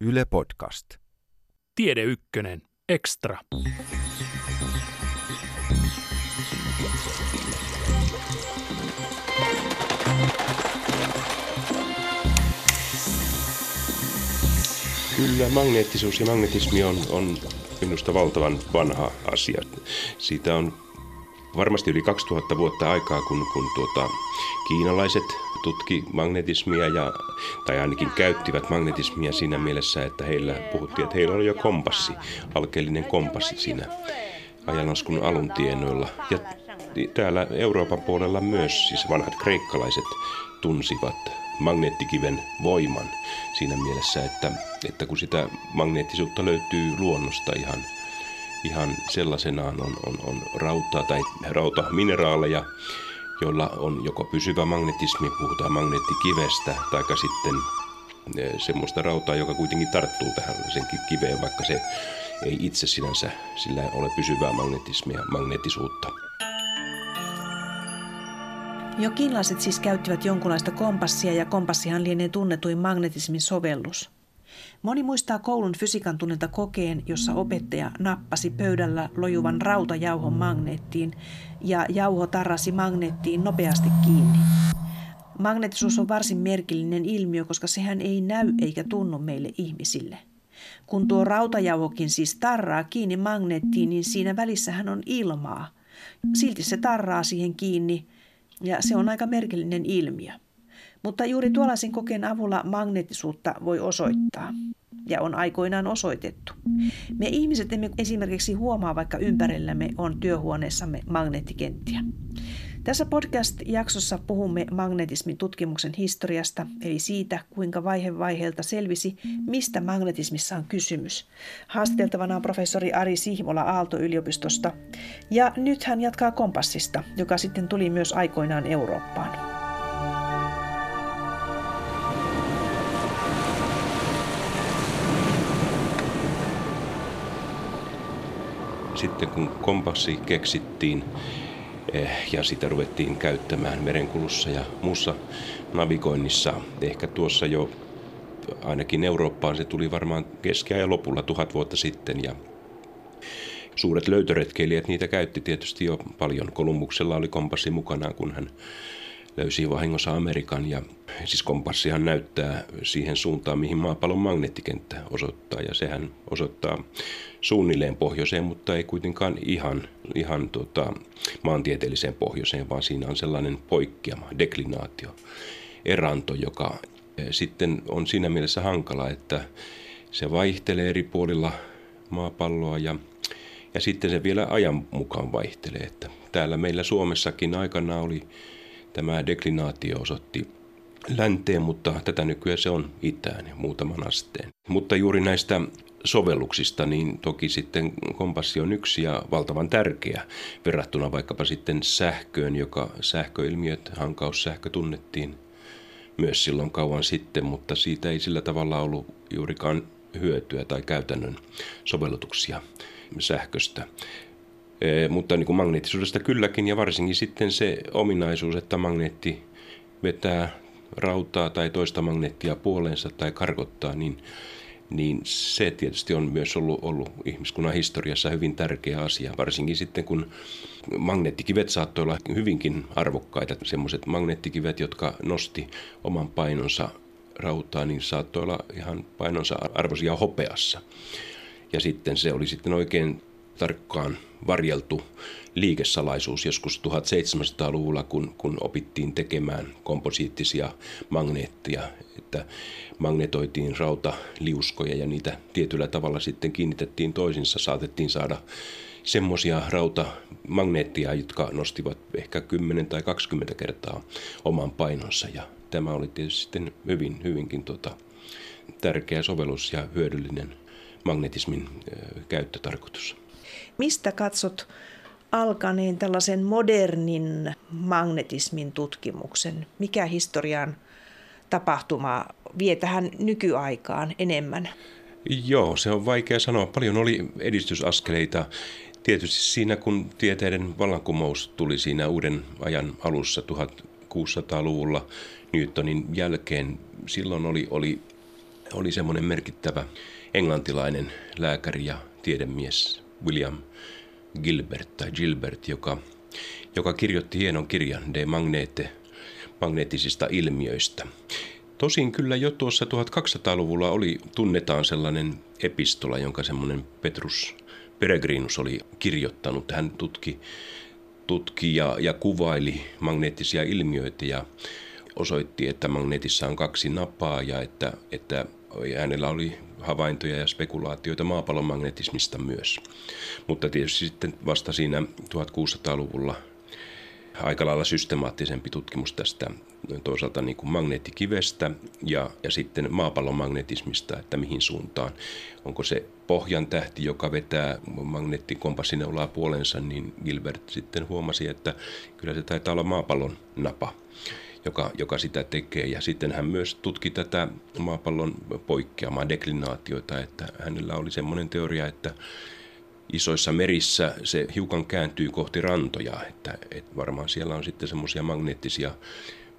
Yle Podcast. Tiede Ykkönen. Extra. Kyllä magneettisuus ja magnetismi on, on minusta valtavan vanha asia. Siitä on varmasti yli 2000 vuotta aikaa, kun, kun tuota, kiinalaiset tutki magnetismia ja, tai ainakin käyttivät magnetismia siinä mielessä, että heillä puhuttiin, että heillä oli jo kompassi, alkeellinen kompassi siinä ajanlaskun alun tienoilla. Ja täällä Euroopan puolella myös, siis vanhat kreikkalaiset tunsivat magneettikiven voiman siinä mielessä, että, että kun sitä magneettisuutta löytyy luonnosta ihan, ihan sellaisenaan on, on, on rautaa tai rautamineraaleja, joilla on joko pysyvä magnetismi, puhutaan magneettikivestä, tai sitten e, semmoista rautaa, joka kuitenkin tarttuu tähän senkin kiveen, vaikka se ei itse sinänsä sillä ole pysyvää magnetismia, magneettisuutta. Jo kiinalaiset siis käyttivät jonkunlaista kompassia ja kompassihan lienee tunnetuin magnetismin sovellus. Moni muistaa koulun fysiikan tunnilta kokeen, jossa opettaja nappasi pöydällä lojuvan rautajauhon magneettiin ja jauho tarrasi magneettiin nopeasti kiinni. Magneettisuus on varsin merkillinen ilmiö, koska sehän ei näy eikä tunnu meille ihmisille. Kun tuo rautajauhokin siis tarraa kiinni magneettiin, niin siinä välissähän on ilmaa. Silti se tarraa siihen kiinni ja se on aika merkillinen ilmiö. Mutta juuri tuollaisen kokeen avulla magneettisuutta voi osoittaa ja on aikoinaan osoitettu. Me ihmiset emme esimerkiksi huomaa, vaikka ympärillämme on työhuoneessamme magneettikenttiä. Tässä podcast-jaksossa puhumme magnetismin tutkimuksen historiasta, eli siitä, kuinka vaihe vaiheelta selvisi, mistä magnetismissa on kysymys. Haastateltavana on professori Ari Sihvola Aalto-yliopistosta, ja nyt hän jatkaa kompassista, joka sitten tuli myös aikoinaan Eurooppaan. Sitten kun kompassi keksittiin eh, ja sitä ruvettiin käyttämään merenkulussa ja muussa navigoinnissa, ehkä tuossa jo ainakin Eurooppaan se tuli varmaan keskiajan lopulla tuhat vuotta sitten ja suuret löytöretkeilijät niitä käytti tietysti jo paljon. Kolumbuksella oli kompassi mukanaan, kun hän löysi vahingossa Amerikan ja siis kompassihan näyttää siihen suuntaan, mihin maapallon magneettikenttä osoittaa ja sehän osoittaa suunnilleen pohjoiseen, mutta ei kuitenkaan ihan, ihan tota, maantieteelliseen pohjoiseen, vaan siinä on sellainen poikkeama, deklinaatio, eranto, joka e, sitten on siinä mielessä hankala, että se vaihtelee eri puolilla maapalloa ja, ja sitten se vielä ajan mukaan vaihtelee. Että täällä meillä Suomessakin aikana oli tämä deklinaatio osoitti länteen, mutta tätä nykyään se on itään muutaman asteen. Mutta juuri näistä sovelluksista, niin toki sitten kompassi on yksi ja valtavan tärkeä verrattuna vaikkapa sitten sähköön, joka sähköilmiöt, hankaussähkö tunnettiin myös silloin kauan sitten, mutta siitä ei sillä tavalla ollut juurikaan hyötyä tai käytännön sovellutuksia sähköstä. E, mutta niin kuin magneettisuudesta kylläkin ja varsinkin sitten se ominaisuus, että magneetti vetää rautaa tai toista magneettia puoleensa tai karkottaa, niin, niin se tietysti on myös ollut, ollut ihmiskunnan historiassa hyvin tärkeä asia, varsinkin sitten kun magneettikivet saattoi olla hyvinkin arvokkaita. Semmoiset magneettikivet, jotka nosti oman painonsa rautaa, niin saattoi olla ihan painonsa arvoisia hopeassa. Ja sitten se oli sitten oikein tarkkaan varjeltu liikesalaisuus joskus 1700-luvulla, kun, kun opittiin tekemään komposiittisia magneetteja, että magnetoitiin rautaliuskoja ja niitä tietyllä tavalla sitten kiinnitettiin toisinsa, saatettiin saada semmoisia rautamagneettia, jotka nostivat ehkä 10 tai 20 kertaa oman painonsa ja tämä oli tietysti sitten hyvin, hyvinkin tota, tärkeä sovellus ja hyödyllinen magnetismin käyttötarkoitus. Mistä katsot alkaneen tällaisen modernin magnetismin tutkimuksen? Mikä historian tapahtuma vie tähän nykyaikaan enemmän? Joo, se on vaikea sanoa. Paljon oli edistysaskeleita. Tietysti siinä, kun tieteiden vallankumous tuli siinä uuden ajan alussa 1600-luvulla Newtonin jälkeen, silloin oli, oli oli semmoinen merkittävä englantilainen lääkäri ja tiedemies William Gilbert tai Gilbert, joka, joka kirjoitti hienon kirjan De Magnete, magneettisista ilmiöistä. Tosin kyllä jo tuossa 1200-luvulla oli, tunnetaan sellainen epistola, jonka semmoinen Petrus Peregrinus oli kirjoittanut. Hän tutki, tutki ja, ja kuvaili magneettisia ilmiöitä ja osoitti, että magneetissa on kaksi napaa ja että, että hänellä oli havaintoja ja spekulaatioita maapallon magnetismista myös. Mutta tietysti sitten vasta siinä 1600-luvulla aika lailla systemaattisempi tutkimus tästä toisaalta niin kuin magneettikivestä ja, ja sitten maapallon magnetismista, että mihin suuntaan. Onko se pohjan tähti, joka vetää magneettikompassineulaa puolensa, niin Gilbert sitten huomasi, että kyllä se taitaa olla maapallon napa joka, joka sitä tekee. Ja sitten hän myös tutki tätä maapallon poikkeamaa deklinaatioita, että hänellä oli semmoinen teoria, että isoissa merissä se hiukan kääntyy kohti rantoja, että, että varmaan siellä on sitten semmoisia magneettisia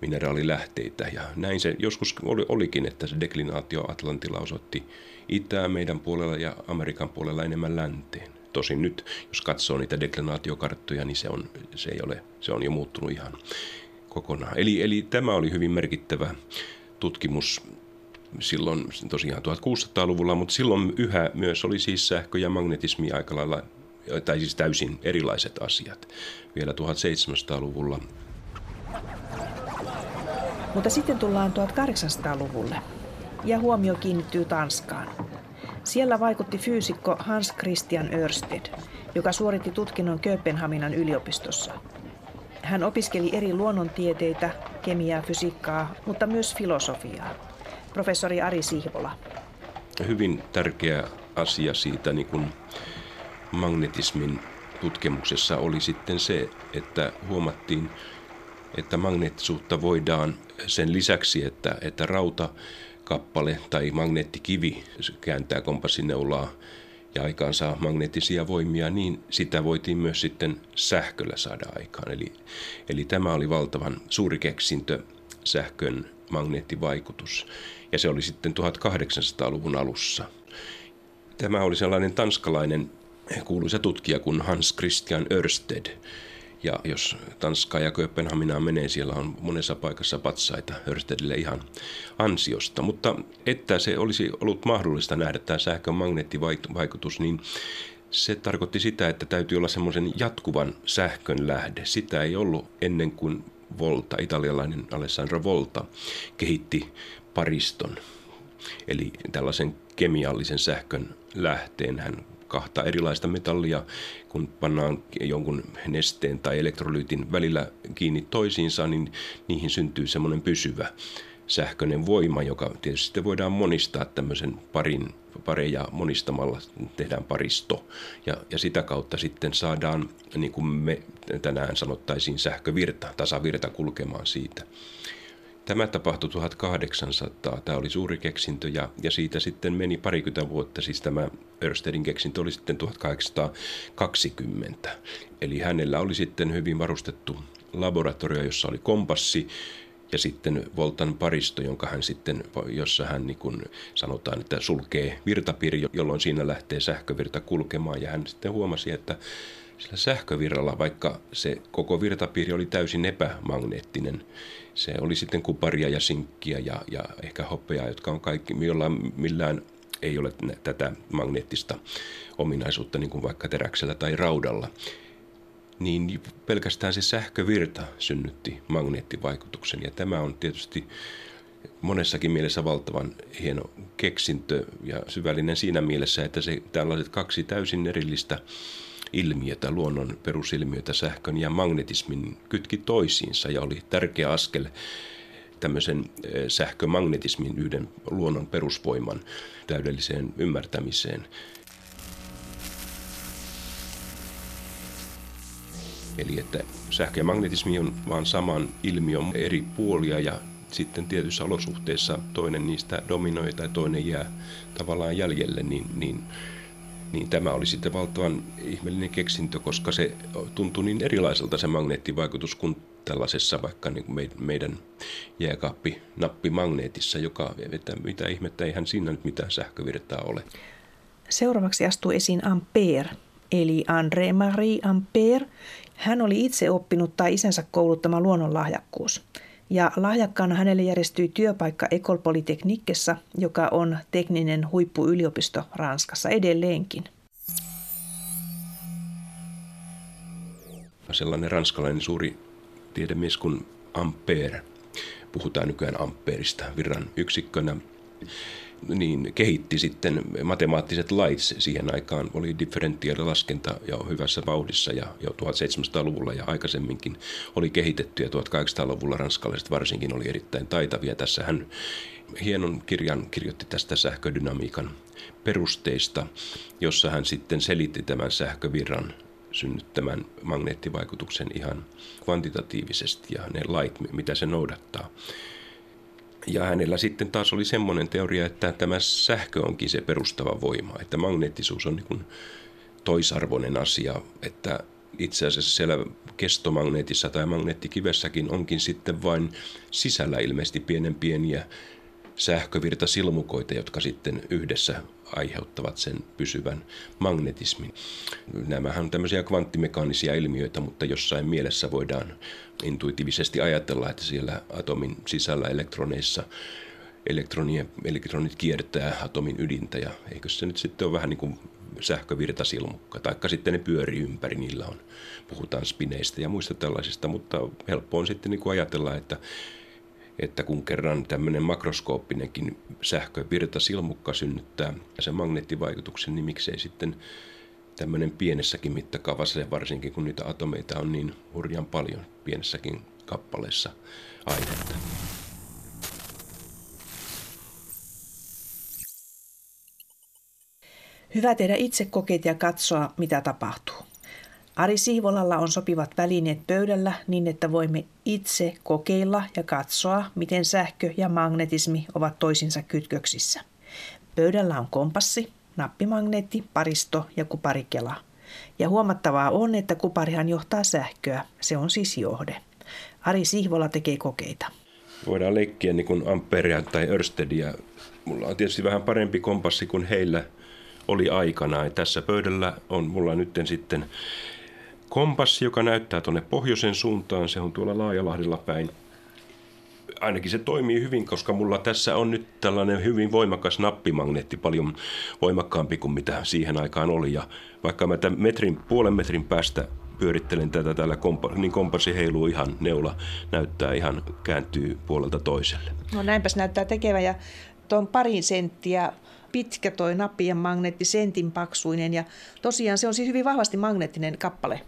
mineraalilähteitä. Ja näin se joskus oli, olikin, että se deklinaatio Atlantilla osoitti itää meidän puolella ja Amerikan puolella enemmän länteen. Tosin nyt, jos katsoo niitä deklinaatiokarttoja, niin se on, se ei ole, se on jo muuttunut ihan kokonaan. Eli, eli tämä oli hyvin merkittävä tutkimus silloin tosiaan 1600-luvulla, mutta silloin yhä myös oli siis sähkö ja magnetismi aika lailla, tai siis täysin erilaiset asiat vielä 1700-luvulla. Mutta sitten tullaan 1800-luvulle ja huomio kiinnittyy Tanskaan. Siellä vaikutti fyysikko Hans Christian Ørsted, joka suoritti tutkinnon Kööpenhaminan yliopistossa. Hän opiskeli eri luonnontieteitä, kemiaa, fysiikkaa, mutta myös filosofiaa. Professori Ari Sihvola. Hyvin tärkeä asia siitä niin kuin magnetismin tutkimuksessa oli sitten se, että huomattiin, että magneettisuutta voidaan sen lisäksi, että, että rautakappale tai magneettikivi kääntää kompassineulaa ja aikaan saa magneettisia voimia, niin sitä voitiin myös sitten sähköllä saada aikaan. Eli, eli tämä oli valtavan suuri keksintö, sähkön magneettivaikutus. Ja se oli sitten 1800-luvun alussa. Tämä oli sellainen tanskalainen kuuluisa tutkija kuin Hans Christian Ørsted, ja jos Tanskaa ja Kööpenhaminaan menee, siellä on monessa paikassa patsaita Hörstedille ihan ansiosta. Mutta että se olisi ollut mahdollista nähdä tämä sähkön magneettivaikutus, niin se tarkoitti sitä, että täytyy olla semmoisen jatkuvan sähkön lähde. Sitä ei ollut ennen kuin Volta, italialainen Alessandro Volta, kehitti pariston, eli tällaisen kemiallisen sähkön lähteen. Hän kahta erilaista metallia, kun pannaan jonkun nesteen tai elektrolyytin välillä kiinni toisiinsa, niin niihin syntyy semmoinen pysyvä sähköinen voima, joka tietysti voidaan monistaa tämmöisen parin, pareja monistamalla, tehdään paristo. Ja, ja sitä kautta sitten saadaan, niin kuin me tänään sanottaisiin, sähkövirta, tasavirta kulkemaan siitä. Tämä tapahtui 1800, tämä oli suuri keksintö ja, ja siitä sitten meni parikymmentä vuotta, siis tämä Örstedin keksintö oli sitten 1820. Eli hänellä oli sitten hyvin varustettu laboratorio, jossa oli kompassi ja sitten Voltan paristo, jonka hän sitten, jossa hän niin kuin sanotaan, että sulkee virtapiiri, jolloin siinä lähtee sähkövirta kulkemaan. Ja hän sitten huomasi, että sillä sähkövirralla, vaikka se koko virtapiiri oli täysin epämagneettinen, se oli sitten kuparia ja sinkkiä ja, ja ehkä hopeaa, jotka on kaikki, jolla millään ei ole tätä magneettista ominaisuutta, niin kuin vaikka teräksellä tai raudalla, niin pelkästään se sähkövirta synnytti magneettivaikutuksen. Ja tämä on tietysti monessakin mielessä valtavan hieno keksintö ja syvällinen siinä mielessä, että se tällaiset kaksi täysin erillistä ilmiötä, luonnon perusilmiötä, sähkön ja magnetismin kytki toisiinsa ja oli tärkeä askel tämmöisen eh, sähkömagnetismin yhden luonnon perusvoiman täydelliseen ymmärtämiseen. Eli että sähkö ja magnetismi on vain saman ilmiön eri puolia ja sitten tietyissä olosuhteissa toinen niistä dominoi tai toinen jää tavallaan jäljelle, niin, niin niin tämä oli sitten valtavan ihmeellinen keksintö, koska se tuntui niin erilaiselta se magneettivaikutus kuin tällaisessa vaikka niin kuin meidän jääkaappi nappimagneetissa, joka, että mitä ihmettä, eihän siinä nyt mitään sähkövirtaa ole. Seuraavaksi astuu esiin Ampere, eli André-Marie Ampere. Hän oli itse oppinut tai isänsä kouluttama luonnonlahjakkuus. Ja lahjakkaana hänelle järjestyi työpaikka Ecole Polytechniquessa, joka on tekninen huippuyliopisto Ranskassa edelleenkin. Sellainen ranskalainen suuri tiedemies kuin Ampere, puhutaan nykyään Ampeerista virran yksikkönä, niin kehitti sitten matemaattiset lait. Siihen aikaan oli differentiaalilaskenta jo hyvässä vauhdissa ja jo 1700-luvulla ja aikaisemminkin oli kehitetty ja 1800-luvulla ranskalaiset varsinkin oli erittäin taitavia. Tässä hän hienon kirjan kirjoitti tästä sähködynamiikan perusteista, jossa hän sitten selitti tämän sähkövirran synnyttämän magneettivaikutuksen ihan kvantitatiivisesti ja ne lait, mitä se noudattaa. Ja hänellä sitten taas oli semmoinen teoria, että tämä sähkö onkin se perustava voima, että magneettisuus on niin toisarvoinen asia, että itse asiassa siellä kestomagneetissa tai magneettikivessäkin onkin sitten vain sisällä ilmeisesti pienen pieniä sähkövirtasilmukoita, jotka sitten yhdessä aiheuttavat sen pysyvän magnetismin. Nämähän on tämmöisiä kvanttimekaanisia ilmiöitä, mutta jossain mielessä voidaan intuitiivisesti ajatella, että siellä atomin sisällä elektroneissa elektronit kiertää atomin ydintä ja eikö se nyt sitten ole vähän niin kuin sähkövirtasilmukka, taikka sitten ne pyörii ympäri, niillä on, puhutaan spineistä ja muista tällaisista, mutta helppo on sitten niin kuin ajatella, että että kun kerran tämmöinen makroskooppinenkin sähkövirtasilmukka synnyttää sen magneettivaikutuksen, niin miksei sitten tämmöinen pienessäkin mittakaavassa, varsinkin kun niitä atomeita on niin hurjan paljon pienessäkin kappaleessa ainetta. Hyvä tehdä itse kokeita ja katsoa, mitä tapahtuu. Ari Siivolalla on sopivat välineet pöydällä niin, että voimme itse kokeilla ja katsoa, miten sähkö ja magnetismi ovat toisinsa kytköksissä. Pöydällä on kompassi, nappimagneetti, paristo ja kuparikela. Ja huomattavaa on, että kuparihan johtaa sähköä. Se on siis johde. Ari Sihvola tekee kokeita. Voidaan leikkiä niin kuin Amperia tai Örstedia. Mulla on tietysti vähän parempi kompassi kuin heillä oli aikanaan. Tässä pöydällä on mulla nyt sitten kompassi, joka näyttää tuonne pohjoisen suuntaan. Se on tuolla Laajalahdella päin. Ainakin se toimii hyvin, koska mulla tässä on nyt tällainen hyvin voimakas nappimagneetti, paljon voimakkaampi kuin mitä siihen aikaan oli. Ja vaikka mä tämän metrin, puolen metrin päästä pyörittelen tätä täällä, kompa, niin kompassi heiluu ihan, neula näyttää ihan, kääntyy puolelta toiselle. No näinpäs näyttää tekevä ja tuon parin senttiä pitkä toi nappien magneetti, sentin paksuinen ja tosiaan se on siis hyvin vahvasti magneettinen kappale.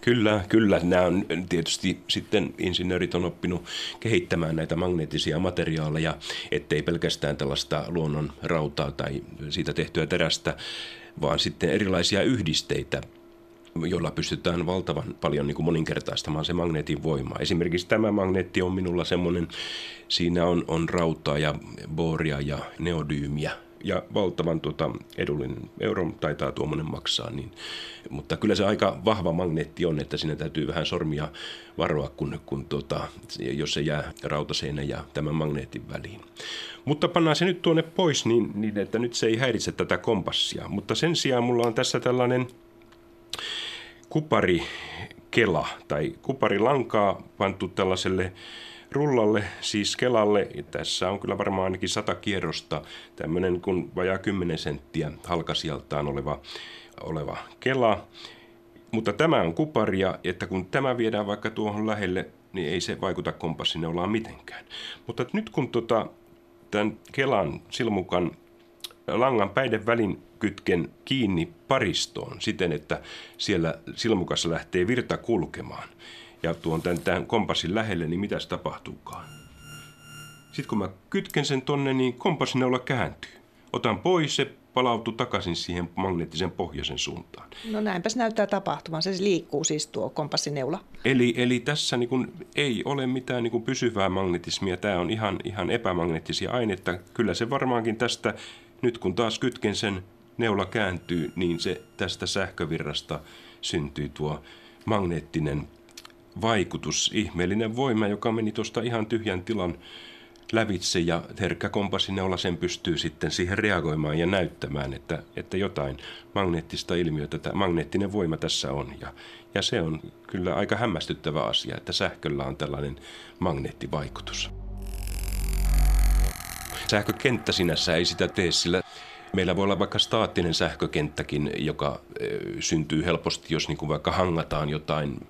Kyllä, kyllä. Nämä on tietysti sitten insinöörit on oppinut kehittämään näitä magneettisia materiaaleja, ettei pelkästään tällaista luonnon rautaa tai siitä tehtyä terästä, vaan sitten erilaisia yhdisteitä, jolla pystytään valtavan paljon niin kuin moninkertaistamaan se magneetin voima. Esimerkiksi tämä magneetti on minulla semmoinen, siinä on, on rautaa ja boria ja neodyymiä ja valtavan tuota, edullinen. Euro taitaa tuommoinen maksaa, niin, mutta kyllä se aika vahva magneetti on, että siinä täytyy vähän sormia varoa, kun, kun tuota, jos se jää rautaseinän ja tämän magneetin väliin. Mutta pannaan se nyt tuonne pois niin, niin, että nyt se ei häiritse tätä kompassia. Mutta sen sijaan mulla on tässä tällainen kuparikela tai kuparilankaa pantu tällaiselle rullalle, siis Kelalle. Tässä on kyllä varmaan ainakin sata kierrosta tämmöinen kuin vajaa 10 senttiä halkasijaltaan oleva, oleva Kela. Mutta tämä on kuparia, että kun tämä viedään vaikka tuohon lähelle, niin ei se vaikuta kompassineulaan mitenkään. Mutta nyt kun tota, tämän Kelan silmukan langan päiden välin kytken kiinni paristoon siten, että siellä silmukassa lähtee virta kulkemaan, ja tuon tämän, tämän kompassin lähelle, niin mitäs tapahtuukaan? Sitten kun mä kytken sen tonne, niin kompassineula kääntyy. Otan pois, se palautuu takaisin siihen magneettisen pohjoisen suuntaan. No näinpäs näyttää tapahtuvan. Se liikkuu siis tuo kompassineula. Eli, eli tässä niin kun, ei ole mitään niin kun pysyvää magnetismia. Tämä on ihan, ihan epämagneettisia aineita. Kyllä se varmaankin tästä, nyt kun taas kytken sen, neula kääntyy, niin se tästä sähkövirrasta syntyy tuo magneettinen vaikutus, ihmeellinen voima, joka meni tuosta ihan tyhjän tilan lävitse ja herkkä kompassineula sen pystyy sitten siihen reagoimaan ja näyttämään, että, että jotain magneettista ilmiötä, tämä magneettinen voima tässä on. Ja, ja se on kyllä aika hämmästyttävä asia, että sähköllä on tällainen magneettivaikutus. Sähkökenttä sinänsä ei sitä tee, sillä Meillä voi olla vaikka staattinen sähkökenttäkin, joka syntyy helposti, jos niin kuin vaikka hangataan jotain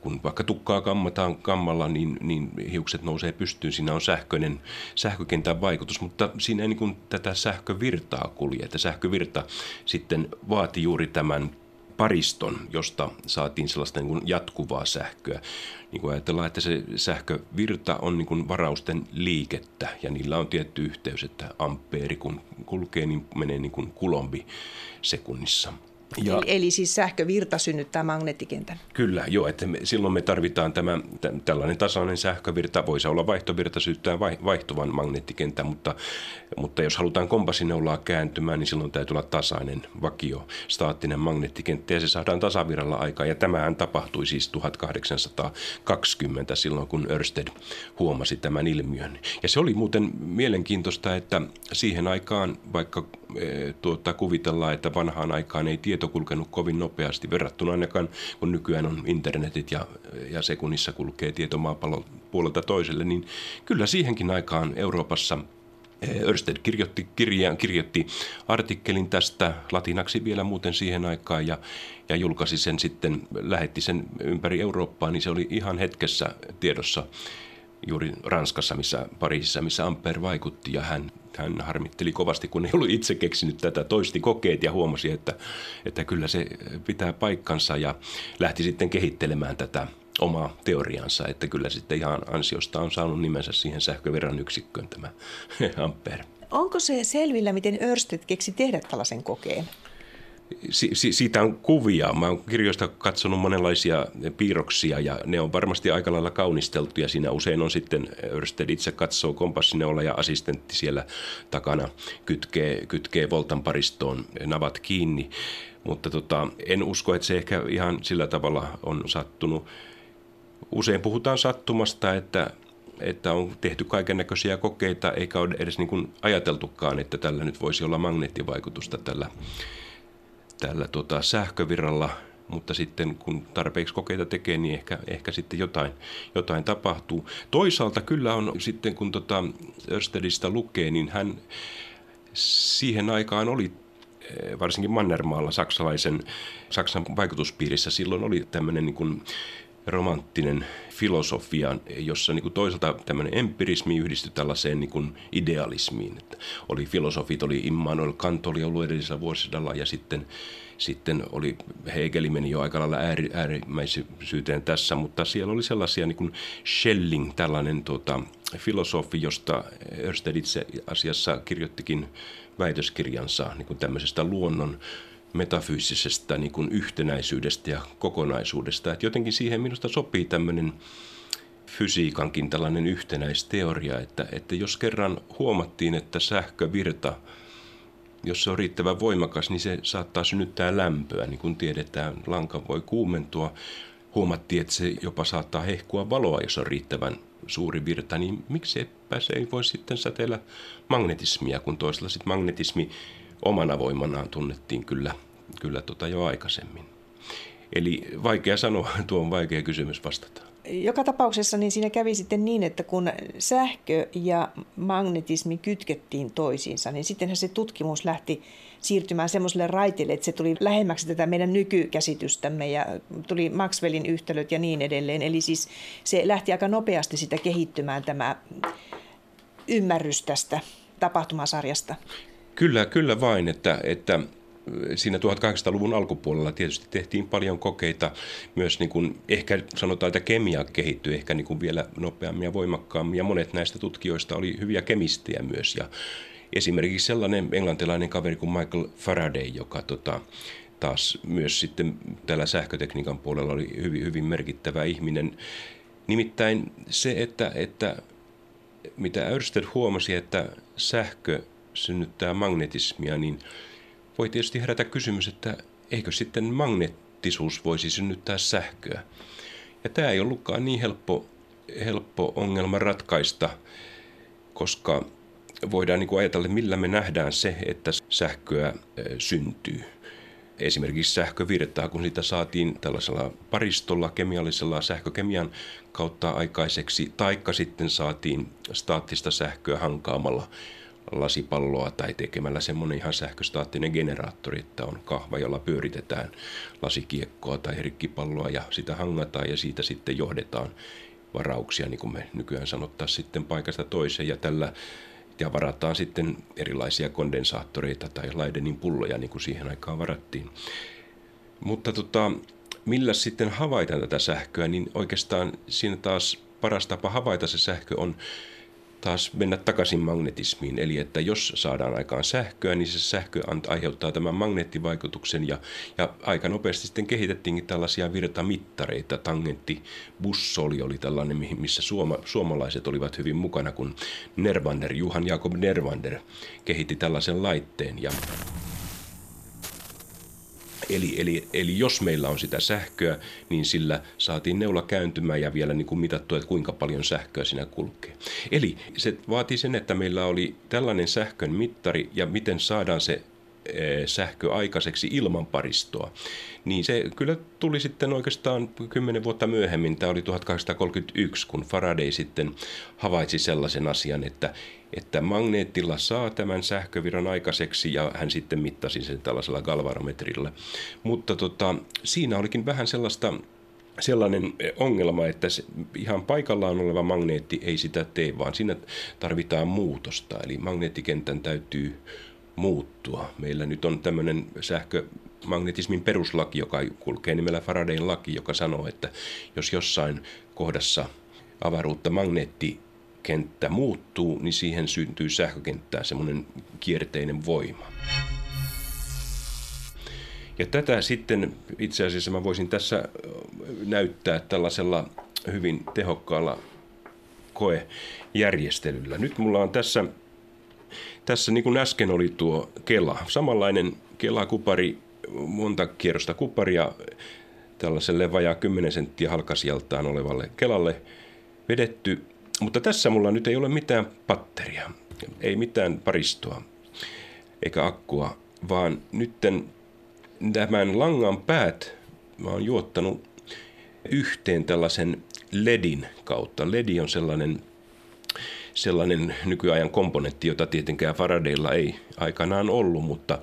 kun vaikka tukkaa kammataan kammalla, niin, niin hiukset nousee pystyyn. Siinä on sähköinen, sähkökentän vaikutus, mutta siinä ei niin kuin tätä sähkövirtaa kulje. Että sähkövirta sitten vaati juuri tämän pariston, josta saatiin sellaista niin kuin jatkuvaa sähköä. Niin kuin ajatellaan, että se sähkövirta on niin kuin varausten liikettä ja niillä on tietty yhteys, että ampeeri kun kulkee, niin menee niin kuin kulombi sekunnissa. Ja, eli, eli siis sähkövirta synnyttää magneettikentän. Kyllä, joo, että me, silloin me tarvitaan tämä, t- tällainen tasainen sähkövirta, voisi olla vaihtovirta syttää vai, vaihtuvan magneettikentän, mutta, mutta jos halutaan kompassineulaa kääntymään, niin silloin täytyy olla tasainen, vakio, staattinen magneettikenttä ja se saadaan tasavirralla aikaan. Ja tämähän tapahtui siis 1820 silloin, kun Örsted huomasi tämän ilmiön. Ja se oli muuten mielenkiintoista, että siihen aikaan, vaikka tuota, kuvitellaan, että vanhaan aikaan ei tieto kulkenut kovin nopeasti verrattuna ainakaan, kun nykyään on internetit ja, ja sekunnissa kulkee tieto maapallon puolelta toiselle, niin kyllä siihenkin aikaan Euroopassa eh, Örsted kirjoitti, kirjaan, kirjoitti artikkelin tästä latinaksi vielä muuten siihen aikaan ja, ja julkaisi sen sitten, lähetti sen ympäri Eurooppaa, niin se oli ihan hetkessä tiedossa juuri Ranskassa, missä Pariisissa, missä Ampere vaikutti ja hän, hän harmitteli kovasti, kun ei ollut itse keksinyt tätä, toisti kokeet ja huomasi, että, että kyllä se pitää paikkansa ja lähti sitten kehittelemään tätä omaa teoriansa, että kyllä sitten ihan ansiosta on saanut nimensä siihen sähköverran yksikköön tämä Ampere. Onko se selvillä, miten Örsted keksi tehdä tällaisen kokeen? Si, si, siitä on kuvia. Mä oon kirjoista katsonut monenlaisia piirroksia ja ne on varmasti aika lailla kaunisteltuja. Siinä usein on sitten Örsted itse katsoo kompassineolla ja assistentti siellä takana kytkee, kytkee voltan paristoon navat kiinni. Mutta tota, en usko, että se ehkä ihan sillä tavalla on sattunut. Usein puhutaan sattumasta, että että on tehty kaiken näköisiä kokeita, eikä ole edes niin kuin ajateltukaan, että tällä nyt voisi olla magneettivaikutusta tällä tällä tota, sähkövirralla, mutta sitten kun tarpeeksi kokeita tekee, niin ehkä, ehkä sitten jotain, jotain tapahtuu. Toisaalta kyllä on sitten, kun tota Örstedistä lukee, niin hän siihen aikaan oli eh, varsinkin Mannermaalla saksalaisen, Saksan vaikutuspiirissä silloin oli tämmöinen niin kuin romanttinen filosofia, jossa niin kuin toisaalta tämmöinen empirismi yhdistyi tällaiseen niin kuin idealismiin. Että oli filosofit, oli Immanuel Kant oli ollut edellisellä vuosisadalla ja sitten, sitten oli Hegel meni jo aika lailla ääri, äärimmäisyyteen tässä, mutta siellä oli sellaisia niin kuin Schelling, tällainen tuota, filosofi, josta Örsted itse asiassa kirjoittikin väitöskirjansa niin kuin tämmöisestä luonnon metafyysisestä niin kuin yhtenäisyydestä ja kokonaisuudesta. Et jotenkin siihen minusta sopii tämmöinen fysiikankin tällainen yhtenäisteoria, että, että jos kerran huomattiin, että sähkövirta, jos se on riittävän voimakas, niin se saattaa synnyttää lämpöä. Niin kuin tiedetään, lanka voi kuumentua. Huomattiin, että se jopa saattaa hehkua valoa, jos on riittävän suuri virta, niin miksi se ei voi sitten säteillä magnetismia, kun toisella sitten magnetismi omana voimanaan tunnettiin kyllä, kyllä tota jo aikaisemmin. Eli vaikea sanoa, tuo on vaikea kysymys vastata. Joka tapauksessa niin siinä kävi sitten niin, että kun sähkö ja magnetismi kytkettiin toisiinsa, niin sittenhän se tutkimus lähti siirtymään semmoiselle raiteelle, että se tuli lähemmäksi tätä meidän nykykäsitystämme ja tuli Maxwellin yhtälöt ja niin edelleen. Eli siis se lähti aika nopeasti sitä kehittymään tämä ymmärrys tästä tapahtumasarjasta. Kyllä, kyllä vain, että, että siinä 1800-luvun alkupuolella tietysti tehtiin paljon kokeita. Myös niin kuin, ehkä sanotaan, että kemia kehittyi ehkä niin kuin vielä nopeammin ja voimakkaammin. Ja monet näistä tutkijoista oli hyviä kemistejä myös. Ja esimerkiksi sellainen englantilainen kaveri kuin Michael Faraday, joka tota, taas myös sitten tällä sähkötekniikan puolella oli hyvin, hyvin merkittävä ihminen. Nimittäin se, että, että mitä Örsted huomasi, että sähkö synnyttää magnetismia, niin voi tietysti herätä kysymys, että eikö sitten magneettisuus voisi synnyttää sähköä. Ja tämä ei ollutkaan niin helppo, helppo ongelma ratkaista, koska voidaan niin kuin ajatella, millä me nähdään se, että sähköä syntyy. Esimerkiksi sähkövirtaa, kun sitä saatiin tällaisella paristolla, kemiallisella sähkökemian kautta aikaiseksi, taikka sitten saatiin staattista sähköä hankaamalla lasipalloa tai tekemällä semmoinen ihan sähköstaattinen generaattori, että on kahva, jolla pyöritetään lasikiekkoa tai rikkipalloa ja sitä hangataan ja siitä sitten johdetaan varauksia, niin kuin me nykyään sanottaisiin sitten paikasta toiseen ja tällä ja varataan sitten erilaisia kondensaattoreita tai Leidenin pulloja, niin kuin siihen aikaan varattiin. Mutta tota, millä sitten havaitaan tätä sähköä, niin oikeastaan siinä taas paras tapa havaita se sähkö on taas mennä takaisin magnetismiin. Eli että jos saadaan aikaan sähköä, niin se sähkö aiheuttaa tämän magneettivaikutuksen ja, ja aika nopeasti sitten kehitettiinkin tällaisia virtamittareita. Tangentti bussoli oli tällainen, missä suoma, suomalaiset olivat hyvin mukana, kun Nervander, Juhan Jakob Nervander kehitti tällaisen laitteen ja Eli, eli, eli jos meillä on sitä sähköä, niin sillä saatiin neula kääntymään ja vielä niin kuin mitattu, että kuinka paljon sähköä siinä kulkee. Eli se vaatii sen, että meillä oli tällainen sähkön mittari ja miten saadaan se Eh, sähkö aikaiseksi ilman paristoa, niin se kyllä tuli sitten oikeastaan kymmenen vuotta myöhemmin, tämä oli 1831, kun Faraday sitten havaitsi sellaisen asian, että, että magneettilla saa tämän sähköviran aikaiseksi ja hän sitten mittasi sen tällaisella galvarometrilla. Mutta tota, siinä olikin vähän sellaista sellainen ongelma, että se ihan paikallaan oleva magneetti ei sitä tee, vaan siinä tarvitaan muutosta. Eli magneettikentän täytyy muuttua. Meillä nyt on tämmöinen sähkömagnetismin peruslaki, joka kulkee nimellä Faradayn laki, joka sanoo, että jos jossain kohdassa avaruutta magneettikenttä muuttuu, niin siihen syntyy sähkökenttään semmoinen kierteinen voima. Ja tätä sitten itse asiassa mä voisin tässä näyttää tällaisella hyvin tehokkaalla koejärjestelyllä. Nyt mulla on tässä tässä niin kuin äsken oli tuo Kela, samanlainen Kela-kupari, monta kierrosta kuparia tällaiselle vajaa 10 senttiä halkasijaltaan olevalle Kelalle vedetty. Mutta tässä mulla nyt ei ole mitään patteria, ei mitään paristoa eikä akkua, vaan nytten tämän langan päät mä oon juottanut yhteen tällaisen ledin kautta. Ledi on sellainen sellainen nykyajan komponentti, jota tietenkään Faradaylla ei aikanaan ollut, mutta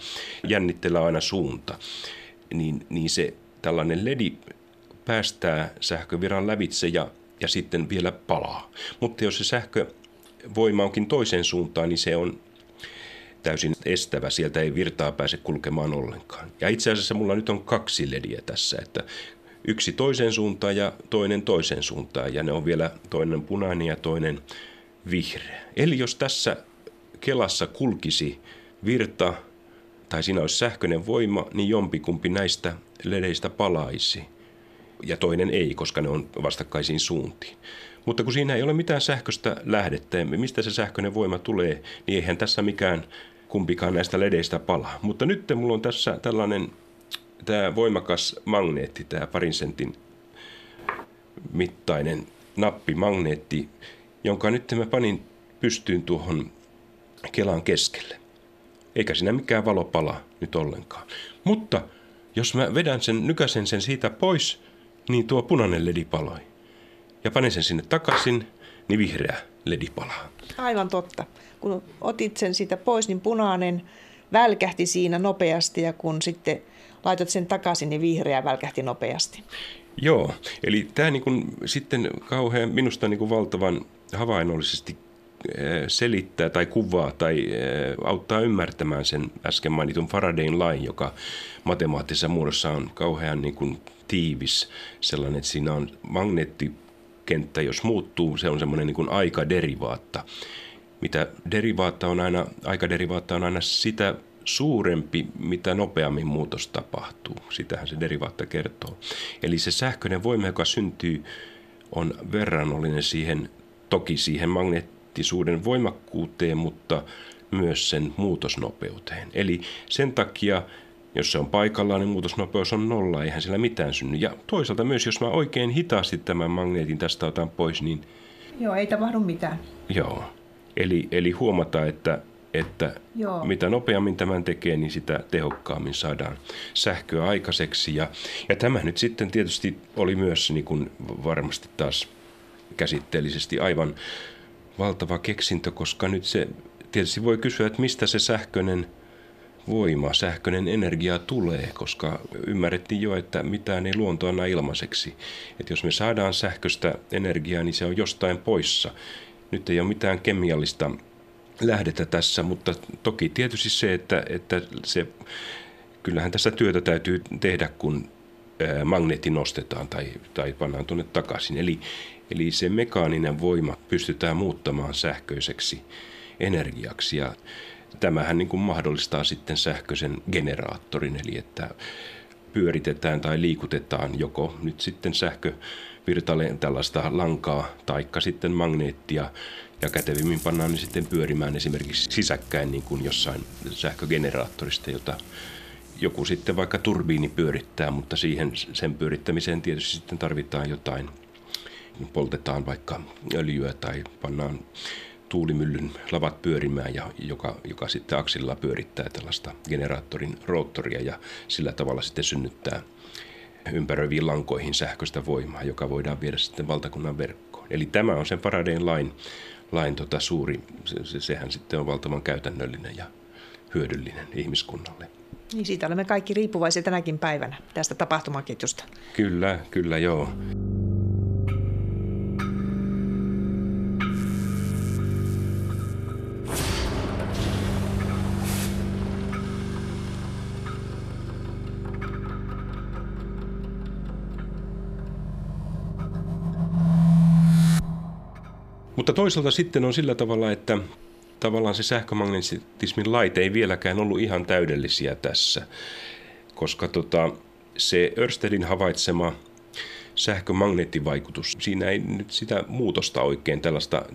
jännitteellä aina suunta. Niin, niin se tällainen ledi päästää sähköviran lävitse ja, ja sitten vielä palaa. Mutta jos se sähkövoima onkin toiseen suuntaan, niin se on täysin estävä. Sieltä ei virtaa pääse kulkemaan ollenkaan. Ja itse asiassa mulla nyt on kaksi lediä tässä, että yksi toiseen suuntaan ja toinen toiseen suuntaan. Ja ne on vielä toinen punainen ja toinen vihreä. Eli jos tässä kelassa kulkisi virta tai siinä olisi sähköinen voima, niin jompikumpi näistä ledeistä palaisi. Ja toinen ei, koska ne on vastakkaisiin suuntiin. Mutta kun siinä ei ole mitään sähköistä lähdettä, mistä se sähköinen voima tulee, niin eihän tässä mikään kumpikaan näistä ledeistä palaa. Mutta nyt mulla on tässä tällainen tämä voimakas magneetti, tämä parin sentin mittainen nappimagneetti, jonka nyt mä panin pystyyn tuohon Kelan keskelle. Eikä siinä mikään valo pala nyt ollenkaan. Mutta jos mä vedän sen, nykäsen sen siitä pois, niin tuo punainen ledi paloi. Ja panen sen sinne takaisin, niin vihreä ledi palaa. Aivan totta. Kun otit sen siitä pois, niin punainen välkähti siinä nopeasti ja kun sitten laitat sen takaisin, niin vihreä välkähti nopeasti. Joo, eli tämä niin sitten kauhean, minusta niin valtavan havainnollisesti eh, selittää tai kuvaa tai eh, auttaa ymmärtämään sen äsken mainitun Faradayn lain, joka matemaattisessa muodossa on kauhean niin kuin tiivis sellainen, että siinä on magneettikenttä, jos muuttuu, se on semmoinen niin kuin aikaderivaatta. Mitä derivaatta on aina, aikaderivaatta on aina sitä suurempi, mitä nopeammin muutos tapahtuu. Sitähän se derivaatta kertoo. Eli se sähköinen voima, joka syntyy, on verrannollinen siihen toki siihen magneettisuuden voimakkuuteen, mutta myös sen muutosnopeuteen. Eli sen takia Jos se on paikallaan, niin muutosnopeus on nolla, eihän sillä mitään synny. Ja toisaalta myös, jos mä oikein hitaasti tämän magneetin tästä otan pois, niin... Joo, ei tapahdu mitään. Joo. Eli, eli huomata, että, että Joo. mitä nopeammin tämän tekee, niin sitä tehokkaammin saadaan sähköä aikaiseksi. Ja, ja tämä nyt sitten tietysti oli myös niin kuin varmasti taas käsitteellisesti aivan valtava keksintö, koska nyt se tietysti voi kysyä, että mistä se sähköinen voima, sähköinen energia tulee, koska ymmärrettiin jo, että mitään ei luonto anna ilmaiseksi. Että jos me saadaan sähköistä energiaa, niin se on jostain poissa. Nyt ei ole mitään kemiallista lähdettä tässä, mutta toki tietysti se, että, että se, kyllähän tässä työtä täytyy tehdä, kun magneetti nostetaan tai, tai pannaan tuonne takaisin. Eli, eli se mekaaninen voima pystytään muuttamaan sähköiseksi energiaksi. Ja tämähän niin kuin mahdollistaa sitten sähköisen generaattorin, eli että pyöritetään tai liikutetaan joko nyt sitten sähkövirtaleen tällaista lankaa taikka sitten magneettia ja kätevimmin pannaan ne sitten pyörimään esimerkiksi sisäkkäin niin kuin jossain sähkögeneraattorista, jota joku sitten vaikka turbiini pyörittää, mutta siihen sen pyörittämiseen tietysti sitten tarvitaan jotain. Poltetaan vaikka öljyä tai pannaan tuulimyllyn lavat pyörimään, ja joka, joka sitten aksilla pyörittää tällaista generaattorin roottoria ja sillä tavalla sitten synnyttää ympäröiviin lankoihin sähköistä voimaa, joka voidaan viedä sitten valtakunnan verkkoon. Eli tämä on sen Faradayn lain, lain tota suuri, se, se, sehän sitten on valtavan käytännöllinen ja hyödyllinen ihmiskunnalle. Niin siitä olemme kaikki riippuvaisia tänäkin päivänä tästä tapahtumaketjusta. Kyllä, kyllä joo. Mutta toisaalta sitten on sillä tavalla, että tavallaan se sähkömagnetismin lait ei vieläkään ollut ihan täydellisiä tässä, koska tota, se Örstedin havaitsema sähkömagneettivaikutus, siinä ei nyt sitä muutosta oikein tällaista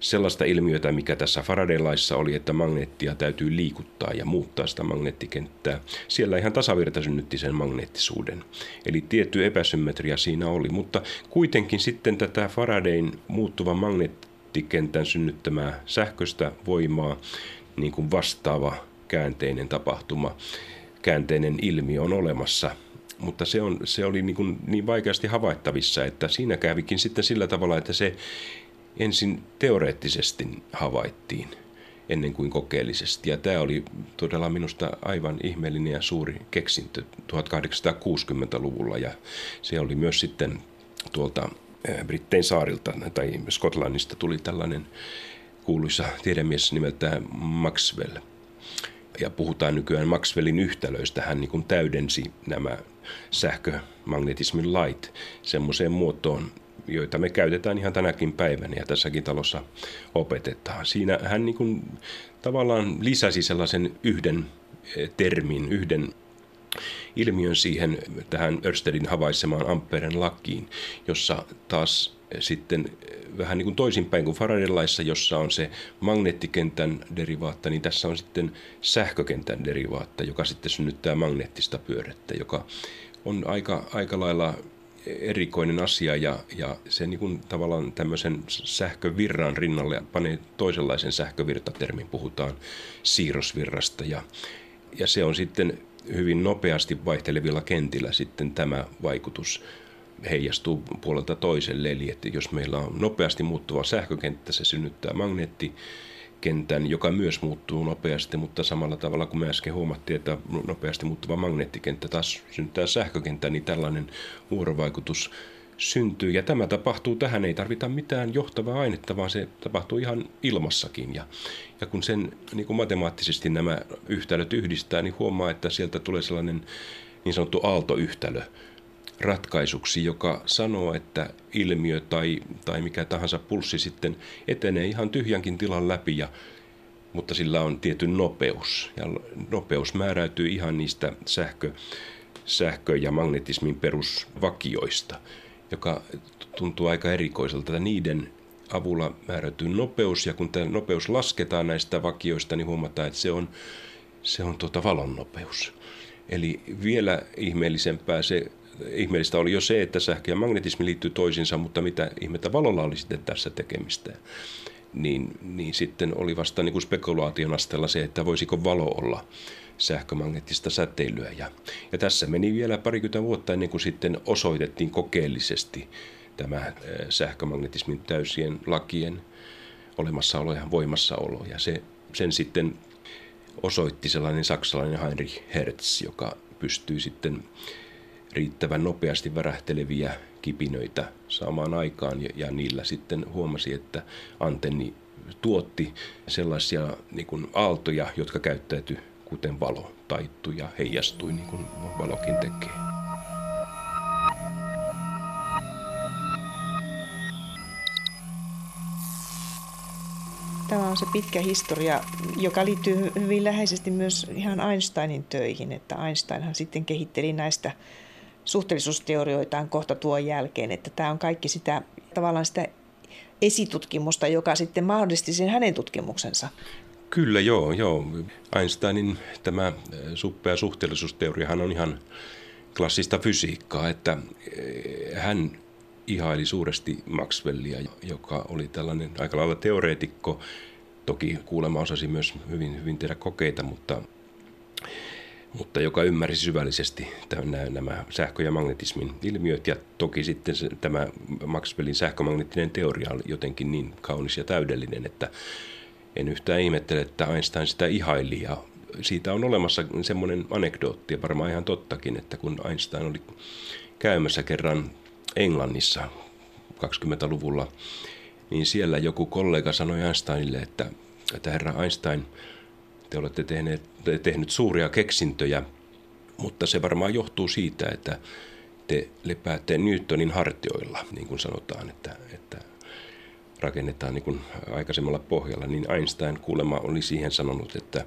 sellaista ilmiötä, mikä tässä Faraday-laissa oli, että magneettia täytyy liikuttaa ja muuttaa sitä magneettikenttää. Siellä ihan tasavirta synnytti sen magneettisuuden. Eli tietty epäsymmetria siinä oli, mutta kuitenkin sitten tätä Faradayn muuttuvan magneettikentän synnyttämää sähköistä voimaa niin kuin vastaava käänteinen tapahtuma, käänteinen ilmiö on olemassa – mutta se, on, se oli niin, kuin niin vaikeasti havaittavissa, että siinä kävikin sitten sillä tavalla, että se ensin teoreettisesti havaittiin ennen kuin kokeellisesti. Ja tämä oli todella minusta aivan ihmeellinen ja suuri keksintö 1860-luvulla ja se oli myös sitten tuolta Brittein saarilta tai Skotlannista tuli tällainen kuuluisa tiedemies nimeltään Maxwell. Ja puhutaan nykyään Maxwellin yhtälöistä. Hän niin täydensi nämä sähkömagnetismin lait semmoiseen muotoon, joita me käytetään ihan tänäkin päivänä ja tässäkin talossa opetetaan. Siinä hän niin kuin tavallaan lisäsi sellaisen yhden eh, termin, yhden ilmiön siihen tähän Örstedin havaitsemaan Amperen lakiin, jossa taas sitten eh, vähän niin kuin toisinpäin kuin Faradin laissa, jossa on se magneettikentän derivaatta, niin tässä on sitten sähkökentän derivaatta, joka sitten synnyttää magneettista pyörettä, joka on aika, aika lailla erikoinen asia ja, ja se niin kuin tavallaan tämmöisen sähkövirran rinnalle panee toisenlaisen sähkövirtatermin, puhutaan siirrosvirrasta ja, ja se on sitten hyvin nopeasti vaihtelevilla kentillä sitten tämä vaikutus heijastuu puolelta toiselle. Eli että jos meillä on nopeasti muuttuva sähkökenttä, se synnyttää magneetti kentän, joka myös muuttuu nopeasti, mutta samalla tavalla kuin me äsken huomattiin, että nopeasti muuttuva magneettikenttä taas synnyttää sähkökenttä, niin tällainen vuorovaikutus syntyy. Ja tämä tapahtuu, tähän ei tarvita mitään johtavaa ainetta, vaan se tapahtuu ihan ilmassakin. Ja, ja kun sen niin kuin matemaattisesti nämä yhtälöt yhdistää, niin huomaa, että sieltä tulee sellainen niin sanottu aaltoyhtälö, ratkaisuksi, joka sanoo, että ilmiö tai, tai mikä tahansa pulssi sitten etenee ihan tyhjänkin tilan läpi, ja, mutta sillä on tietty nopeus. Ja nopeus määräytyy ihan niistä sähkö, sähkö- ja magnetismin perusvakioista, joka tuntuu aika erikoiselta. Että niiden avulla määräytyy nopeus, ja kun tämä nopeus lasketaan näistä vakioista, niin huomataan, että se on, se on tuota valon nopeus. Eli vielä ihmeellisempää se, ihmeellistä oli jo se, että sähkö ja magnetismi liittyy toisiinsa, mutta mitä ihmettä valolla oli sitten tässä tekemistä. Niin, niin sitten oli vasta niin kuin spekulaation asteella se, että voisiko valo olla sähkömagneettista säteilyä. Ja, ja tässä meni vielä parikymmentä vuotta ennen kuin sitten osoitettiin kokeellisesti tämä sähkömagnetismin täysien lakien olemassaolo ja voimassaolo. Ja se, sen sitten osoitti sellainen saksalainen Heinrich Hertz, joka pystyy sitten riittävän nopeasti värähteleviä kipinöitä saamaan aikaan ja, ja niillä sitten huomasi, että antenni tuotti sellaisia niin kuin aaltoja, jotka käyttäytyi kuten valo, taittui ja heijastui niin kuin valokin tekee. Tämä on se pitkä historia, joka liittyy hyvin läheisesti myös ihan Einsteinin töihin, että Einsteinhan sitten kehitteli näistä suhteellisuusteorioitaan kohta tuon jälkeen, että tämä on kaikki sitä tavallaan sitä esitutkimusta, joka sitten mahdollisti sen hänen tutkimuksensa. Kyllä, joo, joo. Einsteinin tämä eh, suppea suhteellisuusteoriahan on ihan klassista fysiikkaa, että eh, hän ihaili suuresti Maxwellia, joka oli tällainen aika lailla teoreetikko. Toki kuulemma osasi myös hyvin, hyvin tehdä kokeita, mutta, mutta joka ymmärsi syvällisesti nämä, nämä sähkö- ja magnetismin ilmiöt. Ja toki sitten se, tämä Maxwellin sähkömagneettinen teoria oli jotenkin niin kaunis ja täydellinen, että en yhtään ihmettele, että Einstein sitä ihaili ja siitä on olemassa semmoinen anekdootti ja varmaan ihan tottakin, että kun Einstein oli käymässä kerran Englannissa 20-luvulla, niin siellä joku kollega sanoi Einsteinille, että, että herra Einstein, te olette tehneet, te tehnyt suuria keksintöjä, mutta se varmaan johtuu siitä, että te lepäätte Newtonin hartioilla, niin kuin sanotaan, että, että rakennetaan niin kuin aikaisemmalla pohjalla, niin Einstein kuulemma oli siihen sanonut, että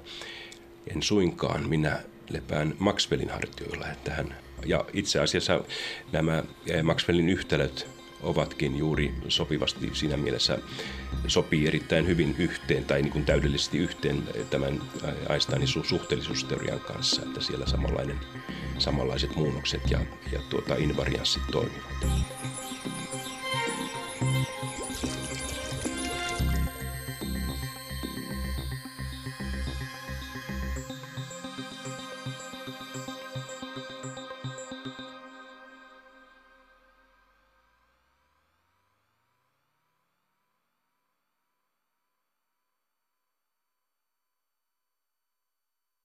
en suinkaan, minä lepään Maxwellin hartioilla, että hän ja itse asiassa nämä eh, Maxwellin yhtälöt ovatkin juuri sopivasti siinä mielessä sopii erittäin hyvin yhteen tai niin kuin täydellisesti yhteen tämän Einsteinin suhteellisuusteorian kanssa, että siellä samanlainen, samanlaiset muunnokset ja, ja tuota invarianssit toimivat.